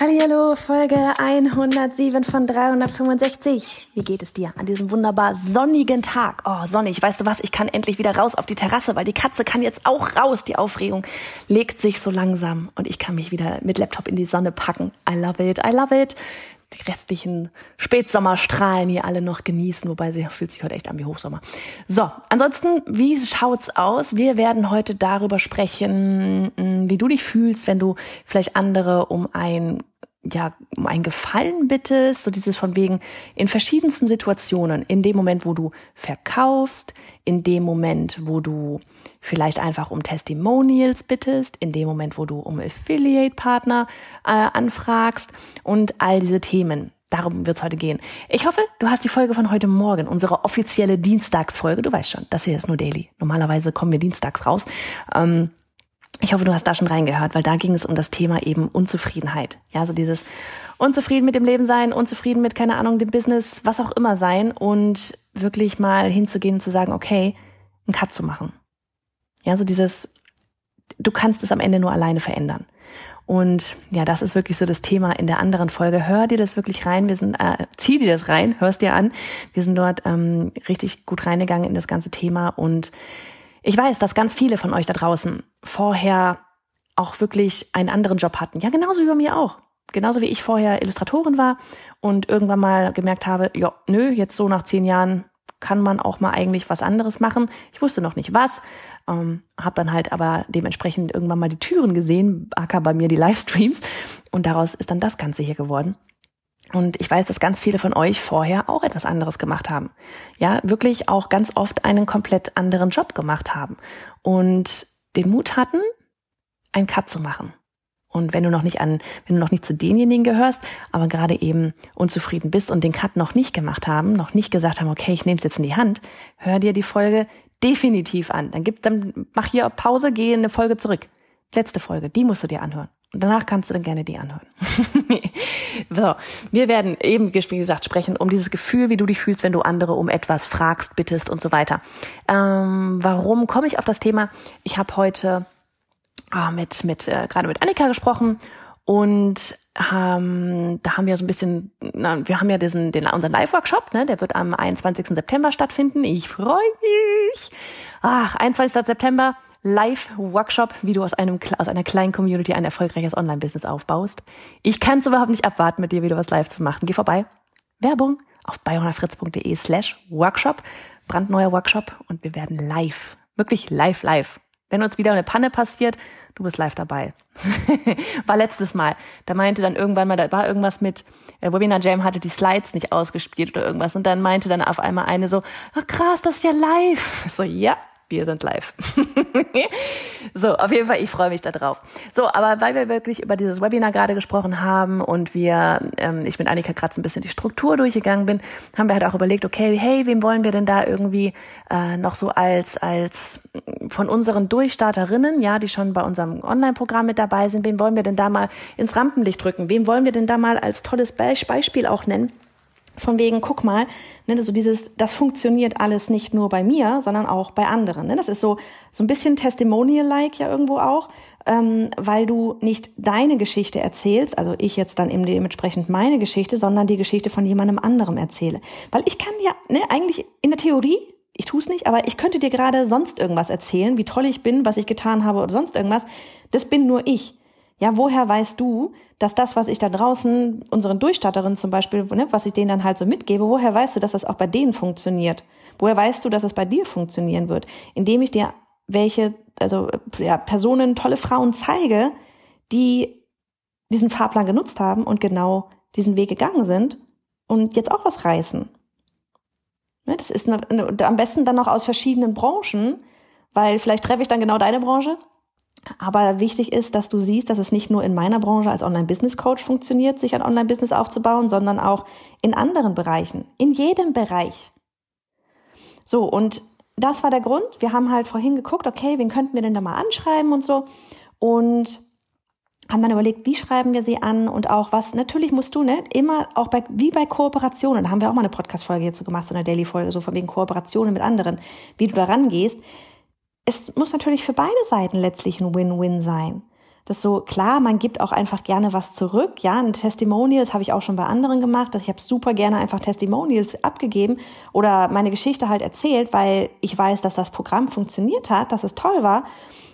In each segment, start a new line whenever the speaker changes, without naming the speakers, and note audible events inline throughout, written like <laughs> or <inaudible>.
Hallo, Folge 107 von 365. Wie geht es dir an diesem wunderbar sonnigen Tag? Oh, sonnig. Weißt du was? Ich kann endlich wieder raus auf die Terrasse, weil die Katze kann jetzt auch raus. Die Aufregung legt sich so langsam und ich kann mich wieder mit Laptop in die Sonne packen. I love it. I love it. Die restlichen Spätsommerstrahlen hier alle noch genießen, wobei sie fühlt sich heute echt an wie Hochsommer. So, ansonsten, wie schaut's aus? Wir werden heute darüber sprechen, wie du dich fühlst, wenn du vielleicht andere um ein ja, um einen Gefallen bittest, so dieses von wegen in verschiedensten Situationen, in dem Moment, wo du verkaufst, in dem Moment, wo du vielleicht einfach um Testimonials bittest, in dem Moment, wo du um Affiliate-Partner äh, anfragst und all diese Themen. Darum wird es heute gehen. Ich hoffe, du hast die Folge von heute Morgen, unsere offizielle Dienstagsfolge. Du weißt schon, das hier ist nur Daily. Normalerweise kommen wir dienstags raus. Ähm, ich hoffe, du hast da schon reingehört, weil da ging es um das Thema eben Unzufriedenheit. Ja, so dieses unzufrieden mit dem Leben sein, unzufrieden mit, keine Ahnung, dem Business, was auch immer sein und wirklich mal hinzugehen und zu sagen, okay, einen Cut zu machen. Ja, so dieses, du kannst es am Ende nur alleine verändern. Und ja, das ist wirklich so das Thema in der anderen Folge. Hör dir das wirklich rein. Wir sind, äh, zieh dir das rein, hörst dir an. Wir sind dort ähm, richtig gut reingegangen in das ganze Thema und ich weiß, dass ganz viele von euch da draußen vorher auch wirklich einen anderen Job hatten. Ja, genauso wie bei mir auch. Genauso wie ich vorher Illustratorin war und irgendwann mal gemerkt habe, ja, nö, jetzt so nach zehn Jahren kann man auch mal eigentlich was anderes machen. Ich wusste noch nicht was, ähm, habe dann halt aber dementsprechend irgendwann mal die Türen gesehen, aka bei mir die Livestreams und daraus ist dann das Ganze hier geworden. Und ich weiß, dass ganz viele von euch vorher auch etwas anderes gemacht haben. Ja, wirklich auch ganz oft einen komplett anderen Job gemacht haben und den Mut hatten, einen Cut zu machen. Und wenn du noch nicht an, wenn du noch nicht zu denjenigen gehörst, aber gerade eben unzufrieden bist und den Cut noch nicht gemacht haben, noch nicht gesagt haben, okay, ich nehme es jetzt in die Hand, hör dir die Folge definitiv an. Dann gib, dann mach hier Pause, geh in eine Folge zurück. Letzte Folge, die musst du dir anhören. Danach kannst du dann gerne die anhören. <laughs> so, wir werden eben, wie gesagt, sprechen um dieses Gefühl, wie du dich fühlst, wenn du andere um etwas fragst, bittest und so weiter. Ähm, warum komme ich auf das Thema? Ich habe heute äh, mit, mit äh, gerade mit Annika gesprochen und ähm, da haben wir so ein bisschen, na, wir haben ja diesen, den, unseren Live-Workshop, ne, der wird am 21. September stattfinden. Ich freue mich. Ach, 21. September Live-Workshop, wie du aus, einem, aus einer kleinen Community ein erfolgreiches Online-Business aufbaust. Ich kann es überhaupt nicht abwarten, mit dir wieder was live zu machen. Geh vorbei. Werbung auf bayonafritz.de slash Workshop. Brandneuer Workshop und wir werden live, wirklich live, live. Wenn uns wieder eine Panne passiert, du bist live dabei. <laughs> war letztes Mal. Da meinte dann irgendwann mal, da war irgendwas mit, äh, Webinar Jam hatte die Slides nicht ausgespielt oder irgendwas. Und dann meinte dann auf einmal eine so, ach krass, das ist ja live. <laughs> So, ja, wir sind live. <laughs> so, auf jeden Fall, ich freue mich darauf. So, aber weil wir wirklich über dieses Webinar gerade gesprochen haben und wir, ähm, ich mit Annika Kratz ein bisschen die Struktur durchgegangen bin, haben wir halt auch überlegt, okay, hey, wem wollen wir denn da irgendwie äh, noch so als, als von unseren Durchstarterinnen, ja, die schon bei unserem Online-Programm mit dabei sind, wen wollen wir denn da mal ins Rampenlicht drücken? Wem wollen wir denn da mal als tolles Beispiel auch nennen? Von wegen, guck mal, ne, so dieses, das funktioniert alles nicht nur bei mir, sondern auch bei anderen. Ne? Das ist so, so ein bisschen Testimonial-like ja irgendwo auch, ähm, weil du nicht deine Geschichte erzählst, also ich jetzt dann eben dementsprechend meine Geschichte, sondern die Geschichte von jemandem anderem erzähle. Weil ich kann ja, ne, eigentlich in der Theorie, ich tue es nicht, aber ich könnte dir gerade sonst irgendwas erzählen, wie toll ich bin, was ich getan habe oder sonst irgendwas. Das bin nur ich. Ja, woher weißt du, dass das, was ich da draußen, unseren Durchstatterinnen zum Beispiel, ne, was ich denen dann halt so mitgebe, woher weißt du, dass das auch bei denen funktioniert? Woher weißt du, dass es bei dir funktionieren wird? Indem ich dir welche, also ja, Personen, tolle Frauen zeige, die diesen Fahrplan genutzt haben und genau diesen Weg gegangen sind und jetzt auch was reißen. Ne, das ist am besten dann noch aus verschiedenen Branchen, weil vielleicht treffe ich dann genau deine Branche. Aber wichtig ist, dass du siehst, dass es nicht nur in meiner Branche als Online-Business-Coach funktioniert, sich ein Online-Business aufzubauen, sondern auch in anderen Bereichen, in jedem Bereich. So, und das war der Grund. Wir haben halt vorhin geguckt, okay, wen könnten wir denn da mal anschreiben und so. Und haben dann überlegt, wie schreiben wir sie an und auch was, natürlich musst du, ne, immer auch bei, wie bei Kooperationen, da haben wir auch mal eine Podcast-Folge hierzu gemacht, so eine Daily-Folge, so von wegen Kooperationen mit anderen, wie du da rangehst. Es muss natürlich für beide Seiten letztlich ein Win-Win sein. Das so, klar, man gibt auch einfach gerne was zurück. Ja, ein Testimonial, das habe ich auch schon bei anderen gemacht. Dass ich habe super gerne einfach Testimonials abgegeben oder meine Geschichte halt erzählt, weil ich weiß, dass das Programm funktioniert hat, dass es toll war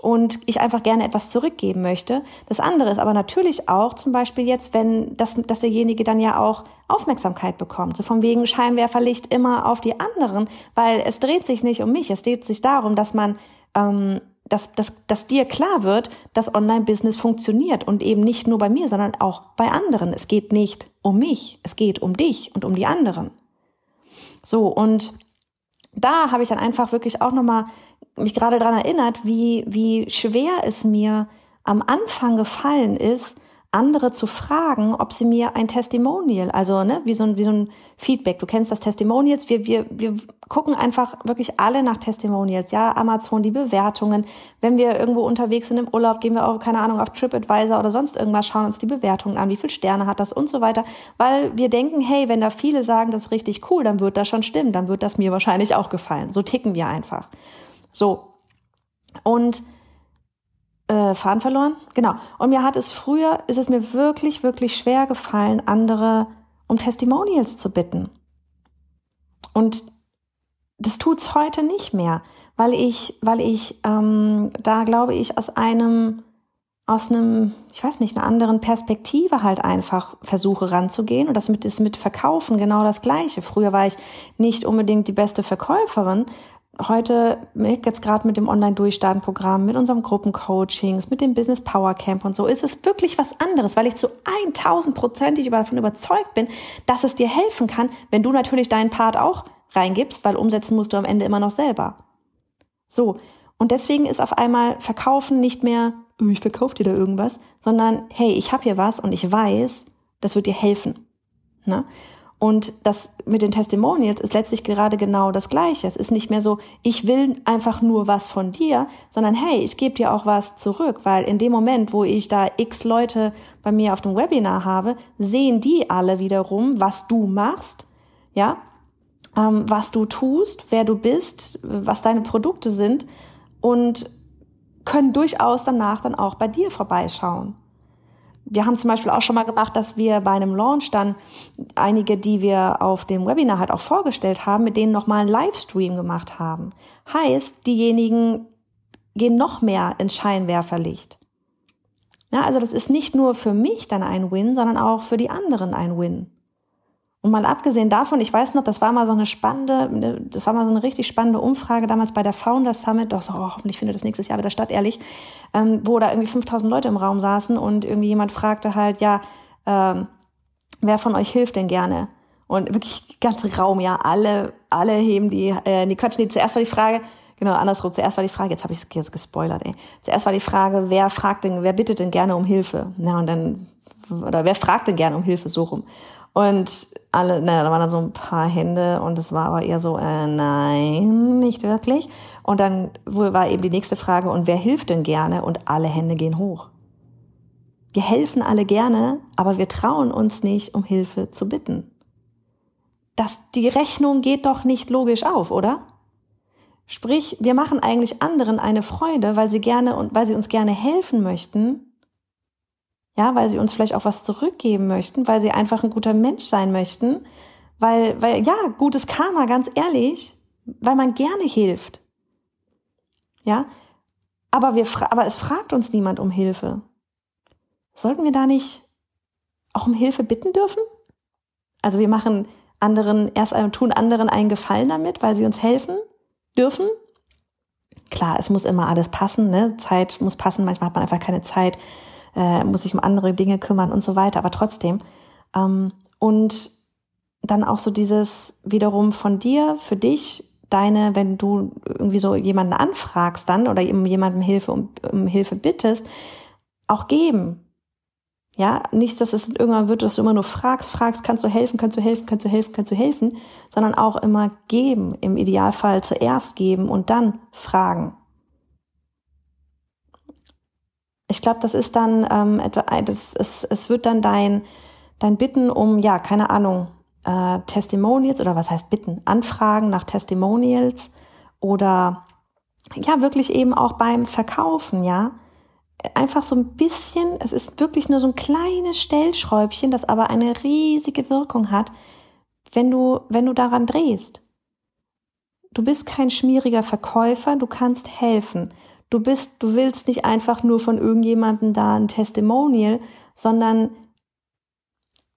und ich einfach gerne etwas zurückgeben möchte. Das andere ist aber natürlich auch zum Beispiel jetzt, wenn das, dass derjenige dann ja auch Aufmerksamkeit bekommt. So von wegen Scheinwerferlicht immer auf die anderen, weil es dreht sich nicht um mich. Es dreht sich darum, dass man, ähm, dass, dass, dass dir klar wird, dass Online-Business funktioniert und eben nicht nur bei mir, sondern auch bei anderen. Es geht nicht um mich, es geht um dich und um die anderen. So und da habe ich dann einfach wirklich auch nochmal mich gerade daran erinnert, wie, wie schwer es mir am Anfang gefallen ist, andere zu fragen, ob sie mir ein Testimonial, also ne, wie so ein, wie so ein Feedback, du kennst das Testimonials, wir, wir, wir gucken einfach wirklich alle nach Testimonials, ja, Amazon, die Bewertungen, wenn wir irgendwo unterwegs sind im Urlaub, gehen wir auch, keine Ahnung, auf TripAdvisor oder sonst irgendwas, schauen uns die Bewertungen an, wie viele Sterne hat das und so weiter, weil wir denken, hey, wenn da viele sagen, das ist richtig cool, dann wird das schon stimmen, dann wird das mir wahrscheinlich auch gefallen. So ticken wir einfach. So. Und äh, Faden verloren? Genau. Und mir hat es früher, ist es mir wirklich, wirklich schwer gefallen, andere um Testimonials zu bitten. Und das tut's heute nicht mehr, weil ich, weil ich ähm, da glaube ich aus einem aus einem, ich weiß nicht, einer anderen Perspektive halt einfach versuche ranzugehen. Und das mit, ist mit Verkaufen genau das Gleiche. Früher war ich nicht unbedingt die beste Verkäuferin, heute jetzt gerade mit dem Online-Durchstarten-Programm, mit unserem Gruppencoachings, mit dem Business Power Camp und so, ist es wirklich was anderes, weil ich zu 1000 Prozentig davon überzeugt bin, dass es dir helfen kann, wenn du natürlich deinen Part auch reingibst, weil umsetzen musst du am Ende immer noch selber. So. Und deswegen ist auf einmal Verkaufen nicht mehr, ich verkaufe dir da irgendwas, sondern hey, ich habe hier was und ich weiß, das wird dir helfen. Ne? Und das mit den Testimonials ist letztlich gerade genau das Gleiche. Es ist nicht mehr so, ich will einfach nur was von dir, sondern hey, ich gebe dir auch was zurück, weil in dem Moment, wo ich da x Leute bei mir auf dem Webinar habe, sehen die alle wiederum, was du machst, ja, ähm, was du tust, wer du bist, was deine Produkte sind und können durchaus danach dann auch bei dir vorbeischauen wir haben zum Beispiel auch schon mal gemacht, dass wir bei einem Launch dann einige, die wir auf dem Webinar halt auch vorgestellt haben, mit denen nochmal einen Livestream gemacht haben. Heißt, diejenigen gehen noch mehr ins Scheinwerferlicht. Ja, also das ist nicht nur für mich dann ein Win, sondern auch für die anderen ein Win. Und mal abgesehen davon, ich weiß noch, das war mal so eine spannende, das war mal so eine richtig spannende Umfrage damals bei der Founders Summit, doch so, oh, hoffentlich findet das nächstes Jahr wieder statt, ehrlich, ähm, wo da irgendwie 5000 Leute im Raum saßen und irgendwie jemand fragte halt, ja, ähm, wer von euch hilft denn gerne? Und wirklich ganze Raum, ja, alle, alle heben die, äh, die quatschen die, zuerst war die Frage, genau, andersrum, zuerst war die Frage, jetzt habe ich es gespoilert, ey. Zuerst war die Frage, wer fragt denn, wer bittet denn gerne um Hilfe? Na, und dann, oder wer fragt denn gerne um Hilfe, so rum. Und alle, naja, da waren da so ein paar Hände und es war aber eher so, äh, nein, nicht wirklich. Und dann war eben die nächste Frage, und wer hilft denn gerne? Und alle Hände gehen hoch. Wir helfen alle gerne, aber wir trauen uns nicht, um Hilfe zu bitten. Das, die Rechnung geht doch nicht logisch auf, oder? Sprich, wir machen eigentlich anderen eine Freude, weil sie gerne und weil sie uns gerne helfen möchten, ja, weil sie uns vielleicht auch was zurückgeben möchten, weil sie einfach ein guter Mensch sein möchten, weil, weil, ja, gutes Karma, ganz ehrlich, weil man gerne hilft. Ja, aber wir, aber es fragt uns niemand um Hilfe. Sollten wir da nicht auch um Hilfe bitten dürfen? Also wir machen anderen erst tun anderen einen Gefallen damit, weil sie uns helfen dürfen. Klar, es muss immer alles passen, ne? Zeit muss passen. Manchmal hat man einfach keine Zeit äh, muss sich um andere Dinge kümmern und so weiter, aber trotzdem. Ähm, und dann auch so dieses wiederum von dir, für dich, deine, wenn du irgendwie so jemanden anfragst dann oder jemandem Hilfe um, um Hilfe bittest, auch geben. Ja, nicht, dass es irgendwann wird, dass du immer nur fragst, fragst, kannst du helfen, kannst du helfen, kannst du helfen, kannst du helfen, sondern auch immer geben. Im Idealfall zuerst geben und dann fragen. Ich glaube, das ist dann ähm, etwa, das, es, es wird dann dein, dein Bitten um, ja, keine Ahnung, äh, Testimonials oder was heißt Bitten, Anfragen nach Testimonials oder ja, wirklich eben auch beim Verkaufen, ja einfach so ein bisschen, es ist wirklich nur so ein kleines Stellschräubchen, das aber eine riesige Wirkung hat, wenn du, wenn du daran drehst. Du bist kein schmieriger Verkäufer, du kannst helfen. Du bist, du willst nicht einfach nur von irgendjemandem da ein Testimonial, sondern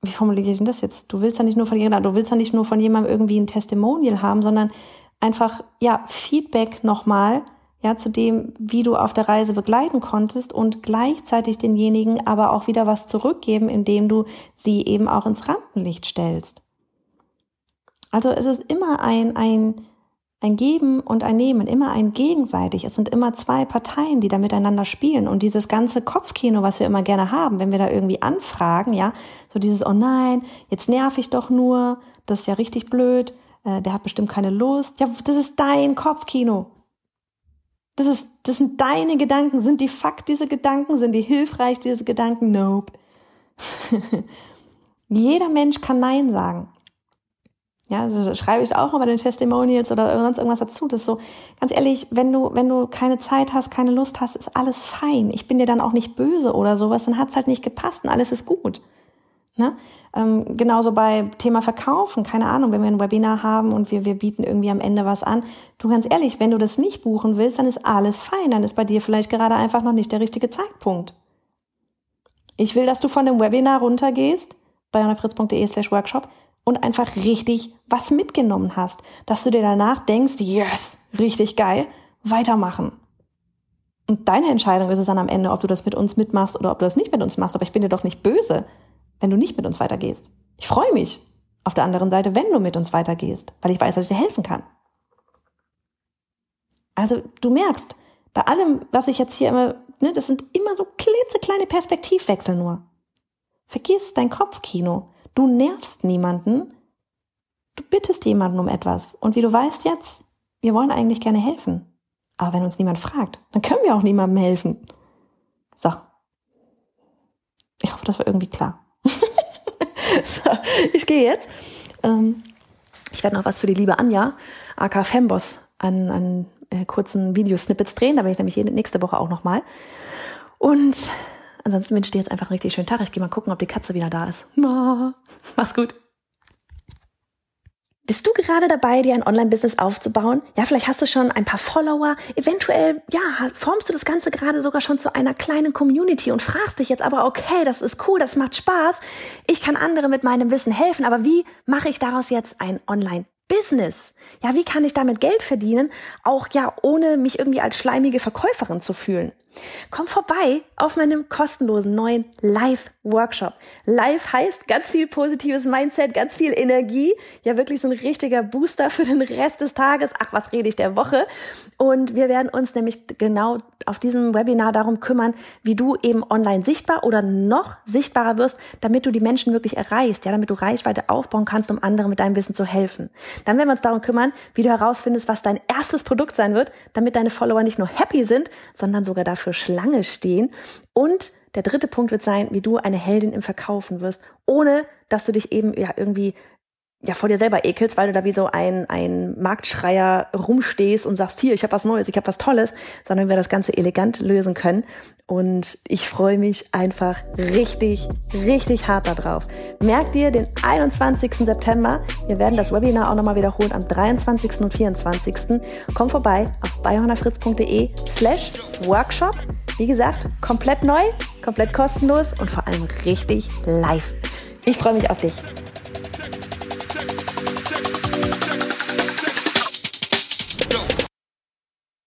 wie formuliere ich denn das jetzt? Du willst ja nicht nur von jemandem, du willst ja nicht nur von jemandem irgendwie ein Testimonial haben, sondern einfach, ja, Feedback nochmal, ja, zu dem, wie du auf der Reise begleiten konntest und gleichzeitig denjenigen aber auch wieder was zurückgeben, indem du sie eben auch ins Rampenlicht stellst. Also es ist immer ein, ein, ein Geben und ein Nehmen, immer ein gegenseitig. Es sind immer zwei Parteien, die da miteinander spielen. Und dieses ganze Kopfkino, was wir immer gerne haben, wenn wir da irgendwie anfragen, ja, so dieses, oh nein, jetzt nerv ich doch nur, das ist ja richtig blöd, äh, der hat bestimmt keine Lust. Ja, das ist dein Kopfkino. Das ist, das sind deine Gedanken. Sind die Fakt, diese Gedanken? Sind die hilfreich, diese Gedanken? Nope. <laughs> Jeder Mensch kann Nein sagen. Ja, also schreibe ich auch immer den Testimonials oder sonst irgendwas dazu. Das ist so, ganz ehrlich, wenn du, wenn du keine Zeit hast, keine Lust hast, ist alles fein. Ich bin dir dann auch nicht böse oder sowas, dann hat's halt nicht gepasst und alles ist gut. Ne? Ähm, genauso bei Thema Verkaufen, keine Ahnung, wenn wir ein Webinar haben und wir, wir bieten irgendwie am Ende was an. Du ganz ehrlich, wenn du das nicht buchen willst, dann ist alles fein, dann ist bei dir vielleicht gerade einfach noch nicht der richtige Zeitpunkt. Ich will, dass du von dem Webinar runtergehst, bei slash workshop und einfach richtig was mitgenommen hast, dass du dir danach denkst, yes, richtig geil, weitermachen. Und deine Entscheidung ist es dann am Ende, ob du das mit uns mitmachst oder ob du das nicht mit uns machst. Aber ich bin dir doch nicht böse wenn du nicht mit uns weitergehst. Ich freue mich auf der anderen Seite, wenn du mit uns weitergehst, weil ich weiß, dass ich dir helfen kann. Also du merkst, bei allem, was ich jetzt hier immer, ne, das sind immer so klitzekleine Perspektivwechsel nur. Vergiss dein Kopfkino. Du nervst niemanden. Du bittest jemanden um etwas. Und wie du weißt jetzt, wir wollen eigentlich gerne helfen. Aber wenn uns niemand fragt, dann können wir auch niemandem helfen. So. Ich hoffe, das war irgendwie klar. <laughs> so, ich gehe jetzt. Ähm, ich werde noch was für die liebe Anja, AK Femboss, an, an äh, kurzen Videosnippets drehen. Da bin ich nämlich nächste Woche auch nochmal. Und ansonsten wünsche ich dir jetzt einfach einen richtig schönen Tag. Ich gehe mal gucken, ob die Katze wieder da ist. <laughs> Mach's gut. Bist du gerade dabei, dir ein Online-Business aufzubauen? Ja, vielleicht hast du schon ein paar Follower. Eventuell, ja, formst du das Ganze gerade sogar schon zu einer kleinen Community und fragst dich jetzt aber, okay, das ist cool, das macht Spaß. Ich kann andere mit meinem Wissen helfen, aber wie mache ich daraus jetzt ein Online-Business? Ja, wie kann ich damit Geld verdienen? Auch ja, ohne mich irgendwie als schleimige Verkäuferin zu fühlen. Komm vorbei auf meinem kostenlosen neuen Live-Workshop. Live heißt ganz viel positives Mindset, ganz viel Energie. Ja, wirklich so ein richtiger Booster für den Rest des Tages. Ach, was rede ich der Woche? Und wir werden uns nämlich genau auf diesem Webinar darum kümmern, wie du eben online sichtbar oder noch sichtbarer wirst, damit du die Menschen wirklich erreichst, ja, damit du Reichweite aufbauen kannst, um anderen mit deinem Wissen zu helfen. Dann werden wir uns darum kümmern, wie du herausfindest, was dein erstes Produkt sein wird, damit deine Follower nicht nur happy sind, sondern sogar dafür für Schlange stehen. Und der dritte Punkt wird sein, wie du eine Heldin im Verkaufen wirst, ohne dass du dich eben ja irgendwie ja vor dir selber ekelst, weil du da wie so ein, ein Marktschreier rumstehst und sagst, hier, ich habe was Neues, ich habe was Tolles, sondern wir das Ganze elegant lösen können. Und ich freue mich einfach richtig, richtig hart darauf. Merk dir den 21. September. Wir werden das Webinar auch nochmal wiederholen am 23. und 24. Komm vorbei auf bayhornerfritz.de slash Workshop. Wie gesagt, komplett neu, komplett kostenlos und vor allem richtig live. Ich freue mich auf dich.